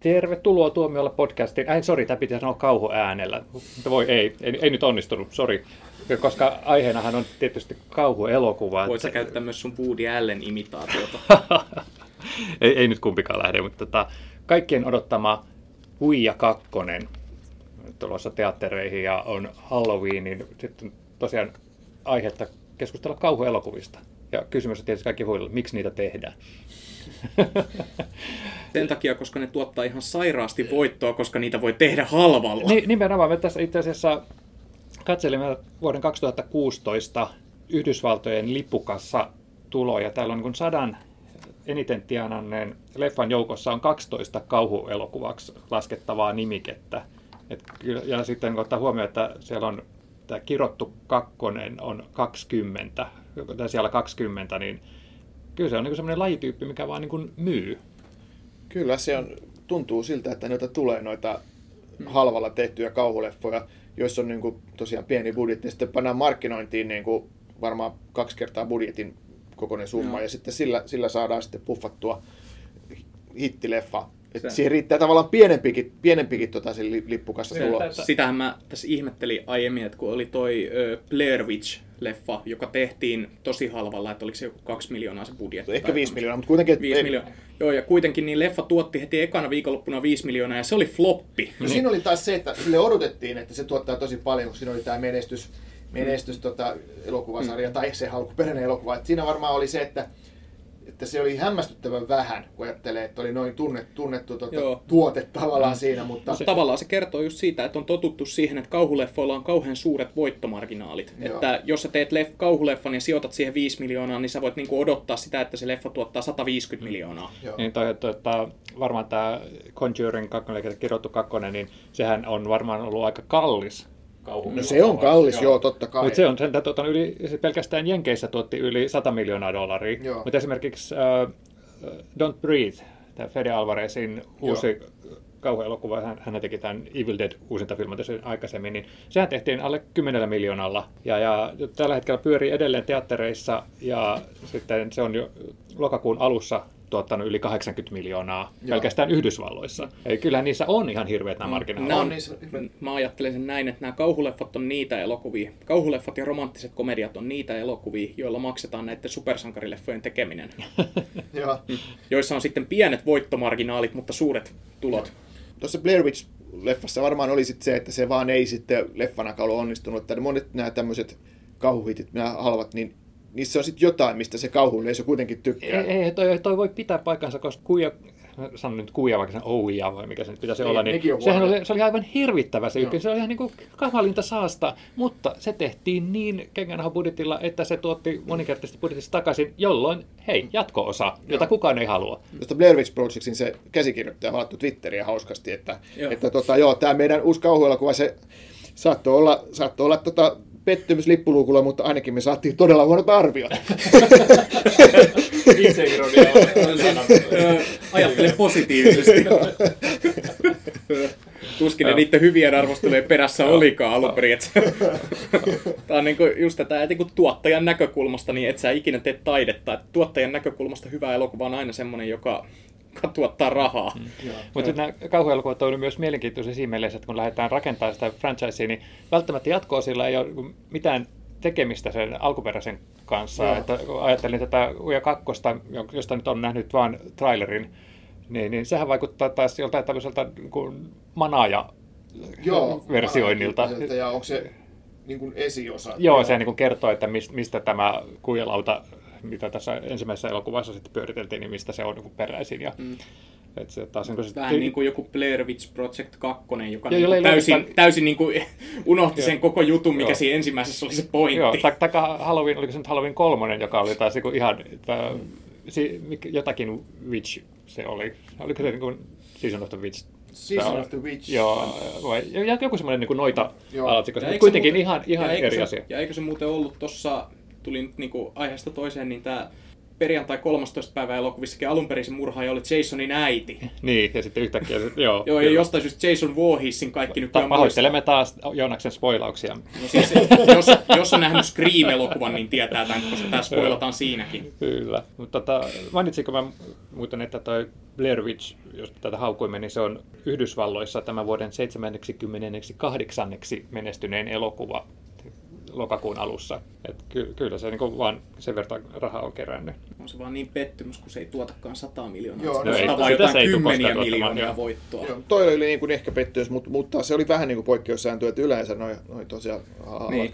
Tervetuloa Tuomiolla podcastiin. Ai, sori, tämä pitää sanoa kauhuäänellä. Mutta voi, ei, ei, ei nyt onnistunut, sori. Koska aiheenahan on tietysti kauhuelokuva. Voit sä käyttää myös sun Woody Allen imitaatiota. ei, ei nyt kumpikaan lähde, mutta tota, kaikkien odottama Huija 2 tulossa teattereihin ja on Halloween, niin sitten tosiaan aihetta keskustella kauhuelokuvista. Ja kysymys on tietysti kaikki huilla, miksi niitä tehdään. Sen takia, koska ne tuottaa ihan sairaasti voittoa, koska niitä voi tehdä halvalla. Ni, nimenomaan. Me tässä itse asiassa katselimme vuoden 2016 Yhdysvaltojen lippukassa tuloja. Täällä on niin sadan eniten tienanneen leffan joukossa on 12 kauhuelokuvaksi laskettavaa nimikettä. Et, ja sitten kun ottaa huomioon, että siellä on tämä kirottu kakkonen on 20, tai siellä 20, niin kyllä se on niin semmoinen lajityyppi, mikä vaan niin myy. Kyllä se on, tuntuu siltä, että noita tulee noita halvalla tehtyjä kauhuleffoja, joissa on niin kuin tosiaan pieni budjetti, ja sitten pannaan markkinointiin niin kuin varmaan kaksi kertaa budjetin kokoinen summa, no. ja sitten sillä, sillä saadaan sitten puffattua hittileffa että siihen riittää tavallaan pienempikin, pienempikin tota lippukassa tulo. Sitähän mä tässä ihmettelin aiemmin, että kun oli toi Blair Witch-leffa, joka tehtiin tosi halvalla, että oliko se joku kaksi miljoonaa se budjetti. Ehkä viisi miljoonaa, mutta kuitenkin... Viisi ei... miljoonaa. Joo, ja kuitenkin niin leffa tuotti heti ekana viikonloppuna viisi miljoonaa, ja se oli floppi. No siinä oli taas se, että sille odotettiin, että se tuottaa tosi paljon, kun siinä oli tämä menestys, menestys mm. tota, elokuvasarja, mm. tai se alkuperäinen elokuva. Et siinä varmaan oli se, että että se oli hämmästyttävän vähän, kun ajattelee, että oli noin tunnettu, tunnettu tuota, tuote tavallaan mm. siinä. Mutta... Se, tavallaan se kertoo just siitä, että on totuttu siihen, että kauhuleffoilla on kauhean suuret voittomarginaalit. Joo. Että jos sä teet leff, kauhuleffan ja sijoitat siihen 5 miljoonaa, niin sä voit niinku odottaa sitä, että se leffa tuottaa 150 miljoonaa. Joo. Niin toi, toi, toi, varmaan tämä Conjuring 2, eli kirjoittu 2, niin sehän on varmaan ollut aika kallis kauhun. No se on kallis, joo, joo totta kai. Mutta se on sen, tuota, yli, se pelkästään Jenkeissä tuotti yli 100 miljoonaa dollaria. Mutta esimerkiksi uh, Don't Breathe, tämä Fede Alvarezin uusi joo. kauhuelokuva, hän, hän teki tämän Evil Dead uusinta filmin aikaisemmin, niin sehän tehtiin alle 10 miljoonalla. Ja, ja tällä hetkellä pyörii edelleen teattereissa ja sitten se on jo lokakuun alussa tuottanut yli 80 miljoonaa Joo. pelkästään Yhdysvalloissa. Eli kyllä niissä on ihan hirveät nämä mm. markkinat. On, niissä... Mä ajattelen sen näin, että nämä kauhuleffat on niitä elokuvia. Kauhuleffat ja romanttiset komediat on niitä elokuvia, joilla maksetaan näiden supersankarileffojen tekeminen. joissa on sitten pienet voittomarginaalit, mutta suuret tulot. Tuossa Blair Witch leffassa varmaan oli sit se, että se vaan ei sitten leffana ollut onnistunut. Että monet nämä tämmöiset kauhuhitit, nämä halvat, niin niissä on sitten jotain, mistä se kauhuyleisö kuitenkin tykkää. Ei, ei toi, toi voi pitää paikkansa, koska kuja, sanon nyt kuja, vaikka sen ouija vai mikä se nyt pitäisi ei, olla, niin sehän oli, se oli aivan hirvittävä se juttu. Se oli ihan niin kuin kamalinta saasta, mutta se tehtiin niin kengänhan budjetilla, että se tuotti moninkertaisesti budjetista takaisin, jolloin, hei, jatko-osa, Joo. jota kukaan ei halua. Tuosta Blair Witch Projectin se käsikirjoittaja halattu Twitteriä hauskasti, että, joo. että tota, joo, tämä meidän uusi kauhuelokuva, se saattoi olla, saattoi olla tota, pettymys lippuluukulla, mutta ainakin me saatiin todella huonot arviot. Itseironia Ajattele positiivisesti. Tuskin ne niiden hyvien arvostelujen perässä olikaan alun perin. Tämä on niinku just tätä, että niinku tuottajan näkökulmasta, niin et sä ikinä tee taidetta. Et tuottajan näkökulmasta hyvä elokuva on aina semmoinen, joka tuottaa rahaa. Mm. Mutta nämä kauhuelokuvat on myös mielenkiintoisia siinä mielessä, että kun lähdetään rakentamaan sitä franchisea, niin välttämättä jatkoa sillä ei ole mitään tekemistä sen alkuperäisen kanssa. Joo. Että ajattelin tätä Uja kakkosta, josta nyt on nähnyt vain trailerin, niin, niin sehän vaikuttaa taas joltain tämmöiseltä niin kuin manaaja Joo, versioinnilta. Ja onko se niin kuin esiosa? Joo, se niin kuin kertoo, että mistä tämä kuijalauta mitä tässä ensimmäisessä elokuvassa sitten pyöriteltiin, niin mistä se on niin peräisin. Ja, mm. Et se taas, niin se, Vähän niin kuin joku Blair Witch Project 2, joka jo, niin täysin, tämän... täysin niin kuin unohti sen koko jutun, mikä joo. siinä ensimmäisessä oli se pointti. Joo, taka Halloween, oliko se nyt Halloween kolmonen, joka oli taas niin ihan että, si, jotakin Witch se oli. Oliko se niin kuin Season of the Witch Season of the Witch. Joo, vai, joku semmoinen niin noita alatsikko, mutta kuitenkin muuten, ihan, ihan eri se, asia. Ja eikö se muuten ollut tuossa tuli nyt niin kuin aiheesta toiseen, niin tämä perjantai 13. päivä elokuvissakin alun perin se murhaaja oli Jasonin äiti. Niin, ja sitten yhtäkkiä, joo. joo, ja jostain syystä Jason Voorheesin kaikki nykyään Pahoittelemme taas Joonaksen spoilauksia. No siis, jos, jos on nähnyt Scream-elokuvan, niin tietää tämän, koska tämä spoilataan siinäkin. Kyllä, mutta tota, mainitsinko mä muuten, että toi Blair Witch, jos tätä haukuimme, niin se on Yhdysvalloissa tämän vuoden 78. menestyneen elokuva lokakuun alussa. Et ky- kyllä se niin vaan sen verran rahaa on kerännyt. On se vaan niin pettymys, kun se ei tuotakaan 100 miljoonaa. Joo, no, no ei, jotain kymmeniä miljoonia joo. voittoa. Joo, toi oli niin kuin ehkä pettymys, mutta, mutta se oli vähän niin kuin poikkeussääntö, että yleensä noin noi tosiaan niin.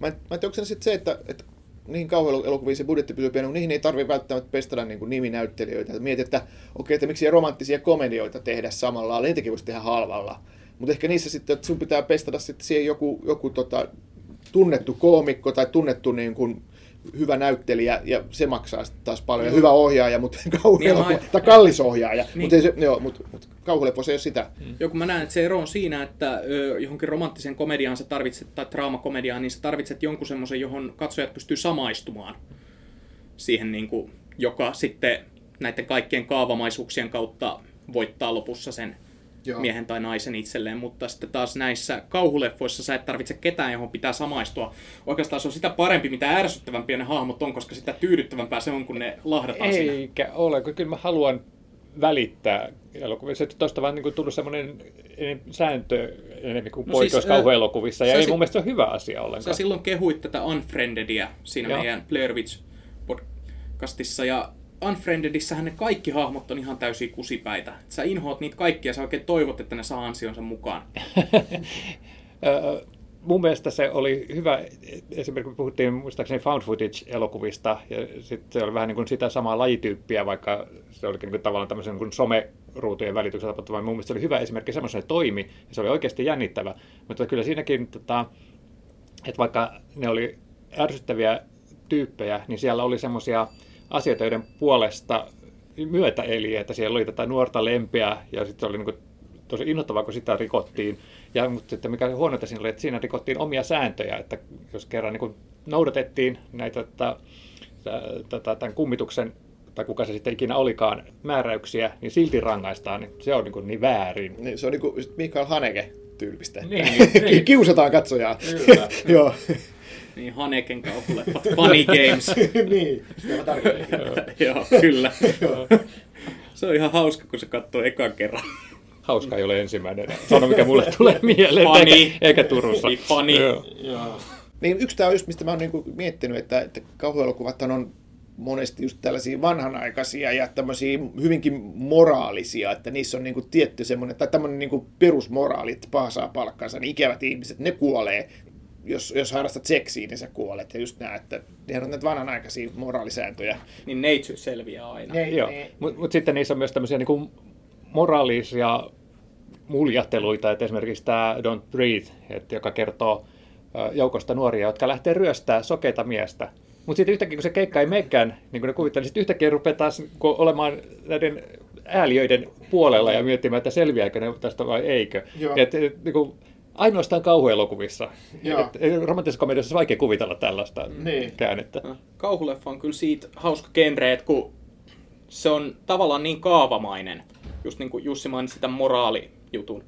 Mä, mä en tiedä, onko se sitten se, että, että niihin kauhuelokuviin se budjetti pysyy pieni, niihin ei tarvitse välttämättä pestata niin kuin niminäyttelijöitä. Mietit, että okei, että miksi romanttisia komedioita tehdä samalla lailla, niitäkin voisi tehdä halvalla. Mutta ehkä niissä sitten, että sun pitää pestata sitten siihen joku, joku tota, tunnettu koomikko tai tunnettu niin kuin, hyvä näyttelijä ja se maksaa taas paljon. Mm. Hyvä ohjaaja, mutta kauhuelokuva, niin, tai kallis ohjaaja. Niin. Mutta, se, joo, mutta, mutta kauhuelokuva se ei ole sitä. Mm. Joo, kun mä näen, että se ero on siinä, että ö, johonkin romanttiseen komediaan sä tarvitset, tai draamakomediaan, niin sä tarvitset jonkun semmoisen, johon katsojat pystyy samaistumaan siihen, niin kuin, joka sitten näiden kaikkien kaavamaisuuksien kautta voittaa lopussa sen Joo. miehen tai naisen itselleen, mutta sitten taas näissä kauhuleffoissa sä et tarvitse ketään, johon pitää samaistua. Oikeastaan se on sitä parempi, mitä ärsyttävämpiä ne hahmot on, koska sitä tyydyttävämpää se on, kun ne lahdataan Eikä siinä. ole, kun kyllä mä haluan välittää elokuvissa. Tuosta vaan niin tullut semmoinen sääntö enemmän kuin no poikkeus siis, kauhuelokuvissa, ja ei mun mielestä se ole hyvä asia ollenkaan. Sä silloin kehuit tätä Unfriendedia siinä Joo. meidän Blair Witch podcastissa, ja Unfriendedissähän ne kaikki hahmot on ihan täysin kusipäitä. Sä inhoat niitä kaikkia sä oikein toivot, että ne saa ansionsa mukaan. Mun mielestä se oli hyvä, esimerkiksi puhuttiin muistaakseni found footage-elokuvista, ja sitten se oli vähän niin kuin sitä samaa lajityyppiä, vaikka se olikin niin tavallaan tämmöisen niin kuin someruutujen välityksellä tapahtuva. Mun mielestä se oli hyvä esimerkki, semmoisen toimi, ja se oli oikeasti jännittävä. Mutta kyllä siinäkin, tota, että vaikka ne oli ärsyttäviä tyyppejä, niin siellä oli semmoisia asioita, joiden puolesta myötä eli, että siellä oli tätä nuorta lempeä ja sitten oli niin kuin tosi innoittavaa, kun sitä rikottiin. Ja, mutta sitten mikä huonoita siinä oli, että siinä rikottiin omia sääntöjä, että jos kerran niin kuin noudatettiin näitä tätä, tätä, tämän kummituksen tai kuka se sitten ikinä olikaan, määräyksiä, niin silti rangaistaan, niin se on niin, kuin niin väärin. Niin, se on niin kuin Mikael Haneke tyyppistä. Niin, niin. Kiusataan katsojaa. Joo. Niin, Haneken kauhuleffat, Funny Games. niin, sitä mä tarkoitin. Joo, kyllä. se on ihan hauska, kun se katsoo ekan kerran. Hauska ei ole ensimmäinen. Sano, mikä mulle tulee mieleen, funny. eikä, eikä Turussa. Niin, funny. Joo. Joo. Niin, yksi tämä on just, mistä mä oon niinku miettinyt, että, että kauhuelokuvat on monesti just tällaisia vanhanaikaisia ja tämmöisiä hyvinkin moraalisia, että niissä on niinku tietty semmoinen, tai tämmöinen niinku perusmoraali, että paha saa palkkansa, niin ikävät ihmiset, ne kuolee jos, jos harrastat seksiä, niin sä kuolet. Ja just näet, että ne on näitä vanhanaikaisia moraalisääntöjä. Niin neitsyt selviää aina. Ne, Joo, mutta mut sitten niissä on myös tämmöisiä niin moraalisia muljatteluita, että esimerkiksi tämä Don't Breathe, että joka kertoo joukosta nuoria, jotka lähtee ryöstää sokeita miestä. Mutta sitten yhtäkkiä, kun se keikka ei menekään, niin kuin ne kuvittelee, niin sitten yhtäkkiä rupeaa taas niin olemaan näiden ääliöiden puolella ja miettimään, että selviääkö ne tästä vai eikö. Et, et, niin kuin, ainoastaan kauhuelokuvissa. Romanttisessa komediassa on vaikea kuvitella tällaista niin. käännettä. Kauhuleffa on kyllä siitä hauska genre, että kun se on tavallaan niin kaavamainen, just niin kuin Jussi mainitsi tämän moraalijutun.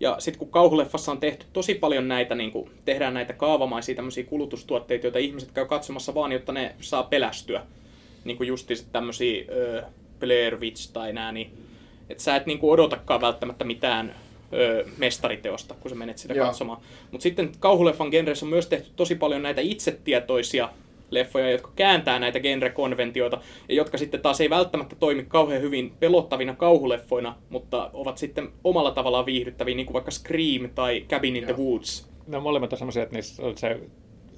Ja sitten kun kauhuleffassa on tehty tosi paljon näitä, niin kuin, tehdään näitä kaavamaisia tämmöisiä kulutustuotteita, joita ihmiset käy katsomassa vaan, jotta ne saa pelästyä. Niin kuin justiinsa tämmöisiä äh, Blair Witch tai nää, niin että sä et niin kuin odotakaan välttämättä mitään ö, mestariteosta, kun sä menet sitä Joo. katsomaan. Mutta sitten kauhuleffan genressä on myös tehty tosi paljon näitä itsetietoisia leffoja, jotka kääntää näitä genre-konventioita, ja jotka sitten taas ei välttämättä toimi kauhean hyvin pelottavina kauhuleffoina, mutta ovat sitten omalla tavallaan viihdyttäviä, niin kuin vaikka Scream tai Cabin in Joo. the Woods. No molemmat on sellaisia, että niissä on se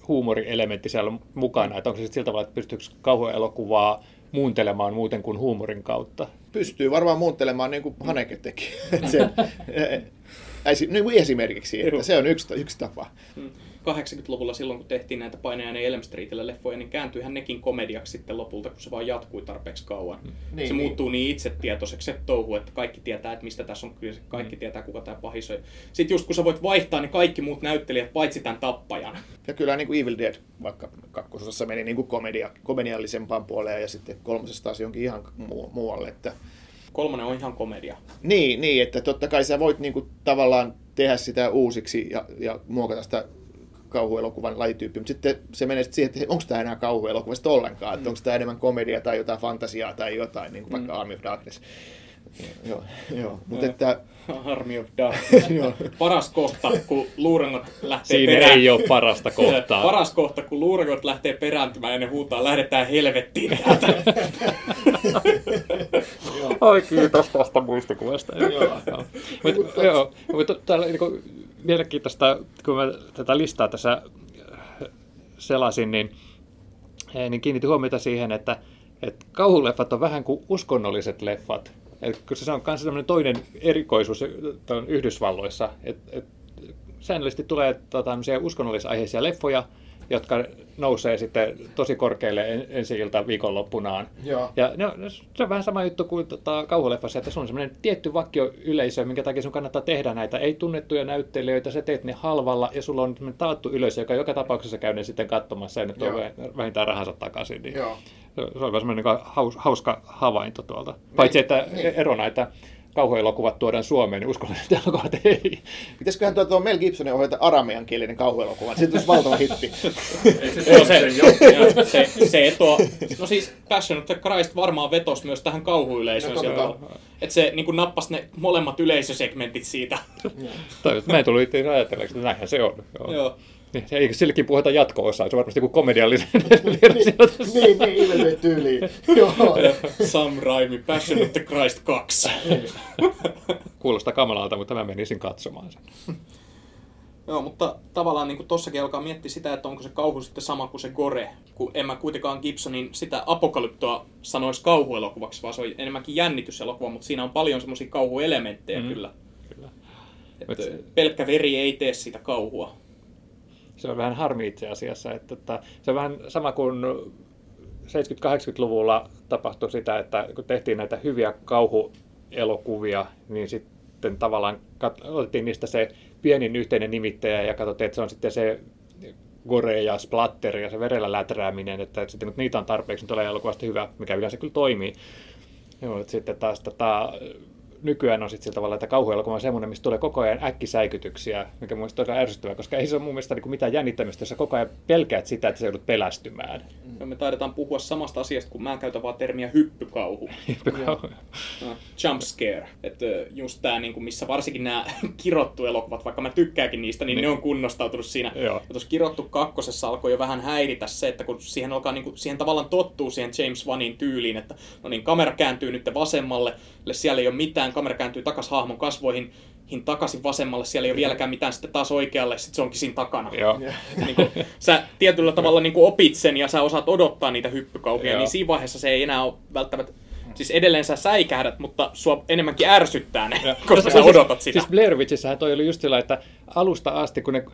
huumorielementti siellä mukana, että onko se sitten sillä tavalla, että pystyykö kauhuelokuvaa muuntelemaan muuten kuin huumorin kautta? Pystyy varmaan muuntelemaan niin kuin Haneke teki. se, niin esimerkiksi, että se on yksi, yksi tapa. Mm. 80-luvulla silloin, kun tehtiin näitä painajainen Elm Streetillä leffoja, niin kääntyihän nekin komediaksi sitten lopulta, kun se vaan jatkui tarpeeksi kauan. Niin, se niin. muuttuu niin itsetietoiseksi se touhu, että kaikki tietää, että mistä tässä on kyse, kaikki mm. tietää, kuka tämä pahis on. Sitten just kun sä voit vaihtaa, niin kaikki muut näyttelijät, paitsi tämän tappajan. Ja kyllä niin kuin Evil Dead vaikka kakkososassa meni niin kuin komedia, komediallisempaan puoleen ja sitten kolmosessa taas jonkin ihan muu, muualle. Että... Kolmonen on ihan komedia. Niin, niin että totta kai sä voit niin kuin, tavallaan tehdä sitä uusiksi ja, ja muokata sitä kauhuelokuvan lajityyppi, mutta sitten se menee sitten siihen, että onko tämä enää kauhuelokuva sitten ollenkaan, mm. että onko tämä enemmän komedia tai jotain fantasiaa tai jotain, niin kuin mm. vaikka Army of Darkness. Joo, joo. Mutta että... Army of Darkness. Paras kohta, kun luurangot lähtee Siinä perään. ei ole parasta kohtaa. Paras kohta, kun luurangot lähtee perääntymään ja ne huutaa, lähdetään helvettiin täältä. Ai kiitos tästä muistikuvasta. joo. Mutta joo, mutta täällä niin mielenkiintoista, kun mä tätä listaa tässä selasin, niin, eh, niin kiinnitin huomiota siihen, että, että kauhuleffat on vähän kuin uskonnolliset leffat. Et, kun se on myös toinen erikoisuus Yhdysvalloissa, että et, säännöllisesti tulee tota, uskonnollisaiheisia leffoja, jotka nousee sitten tosi korkealle ensi ilta viikonloppunaan. Joo. Ja no, se on vähän sama juttu kuin tota, kauhuleffassa, että se on semmoinen tietty vakio yleisö, minkä takia sun kannattaa tehdä näitä ei-tunnettuja näyttelijöitä, sä teet ne halvalla ja sulla on taattu yleisö, joka joka tapauksessa käy ne sitten katsomassa ja nyt on vähintään rahansa takaisin. Niin Joo. Se on vähän semmoinen niin hauska havainto tuolta. Paitsi, että niin. erona, että kauhuelokuvat tuodaan Suomeen, niin uskon, että ei. Pitäisiköhän tuo, tuo Mel Gibsonin ohjata aramean kielinen kauhuelokuva? Se olisi valtava hitti. no se, se, se, se tuo, no siis Passion of the Christ varmaan vetos myös tähän kauhuyleisöön. No, että se niin kuin nappasi ne molemmat yleisösegmentit siitä. Mä en tullut itse ajatelleeksi, että näinhän se on. Joo. Joo. Niin, eikö sillekin puhuta jatko-osaa? Se on varmasti joku komediallinen niin, niin, ilmeisesti tyyliin. Sam Raimi, Passion of the Christ 2. Kuulostaa kamalalta, mutta mä menisin katsomaan sen. Joo, mutta tavallaan niin tossakin alkaa miettiä sitä, että onko se kauhu sitten sama kuin se gore. Kun en mä kuitenkaan Gibsonin sitä apokalyptoa sanoisi kauhuelokuvaksi, vaan se on enemmänkin jännityselokuva, mutta siinä on paljon semmoisia kauhuelementtejä mm. kyllä. kyllä. Että pelkkä veri ei tee sitä kauhua se on vähän harmi itse asiassa. Että, että se on vähän sama kuin 70-80-luvulla tapahtui sitä, että kun tehtiin näitä hyviä kauhuelokuvia, niin sitten tavallaan otettiin niistä se pienin yhteinen nimittäjä ja katsottiin, että se on sitten se gore ja splatter ja se verellä läträäminen, että sitten kun niitä on tarpeeksi, niin tulee elokuvasta hyvä, mikä yleensä kyllä toimii. Joo, sitten taas tota, nykyään on sitten sillä tavalla, että kauhuelokuva on semmoinen, mistä tulee koko ajan äkkisäikytyksiä, mikä mun mielestä todella ärsyttävää, koska ei se ole mun mielestä niin mitään jännittämistä, jos sä koko ajan pelkäät sitä, että sä joudut pelästymään. No, me taidetaan puhua samasta asiasta, kun mä käytän vaan termiä hyppykauhu. hyppykauhu. No, jump scare. Että just tää, niin kuin, missä varsinkin nämä kirottu elokuvat, vaikka mä tykkääkin niistä, niin, niin. ne on kunnostautunut siinä. Joo. Ja tuossa kirottu kakkosessa alkoi jo vähän häiritä se, että kun siihen alkaa niin kuin, siihen tavallaan tottuu siihen James Vanin tyyliin, että no niin, kamera kääntyy nyt vasemmalle, siellä ei ole mitään, kamera kääntyy takaisin hahmon kasvoihin, hin takaisin vasemmalle, siellä ei ole vieläkään mitään, sitten taas oikealle, sitten se onkin siinä takana. Joo. niin kuin, sä tietyllä tavalla niin kuin opit sen ja sä osaat odottaa niitä hyppykauhia, niin siinä vaiheessa se ei enää ole välttämättä Siis edelleen sä säikähdät, mutta sua enemmänkin ärsyttää ne, ja. koska sä odotat sitä. Siis Blair Witchissähän toi oli just sillä, että alusta asti, kun ne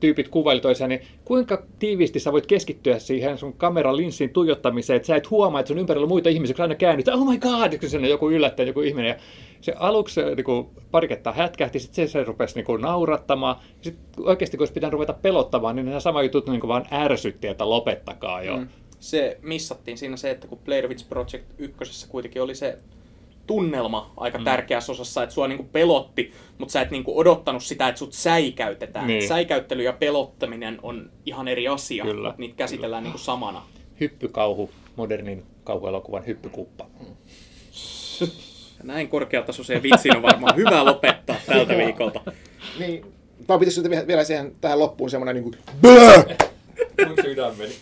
tyypit kuvaili toisiaan, niin kuinka tiiviisti sä voit keskittyä siihen sun kameran linssin tuijottamiseen, että sä et huomaa, että sun ympärillä on muita ihmisiä, kun aina käännyt, oh my god, kun sinne joku yllättää joku ihminen. Ja se aluksi niin kuin, pari kertaa hätkähti, sitten se, se rupesi niin kuin, naurattamaan. Sitten oikeasti, kun olisi pitänyt ruveta pelottamaan, niin nämä sama jutut niin kuin, vaan ärsytti, että lopettakaa jo. Mm se missattiin siinä se, että kun Blair Witch Project ykkösessä kuitenkin oli se tunnelma aika mm. tärkeässä osassa, että sua niinku pelotti, mutta sä et niinku odottanut sitä, että sut säikäytetään. Niin. Säikäyttely ja pelottaminen on ihan eri asia, Kyllä. mutta niitä käsitellään Kyllä. niinku samana. Hyppykauhu, modernin kauhuelokuvan hyppykuppa. Näin korkeatasoiseen vitsiin on varmaan hyvä lopettaa tältä viikolta. Niin, vaan pitäisi vielä siihen, tähän loppuun semmoinen niin kuin... Mun sydämeni.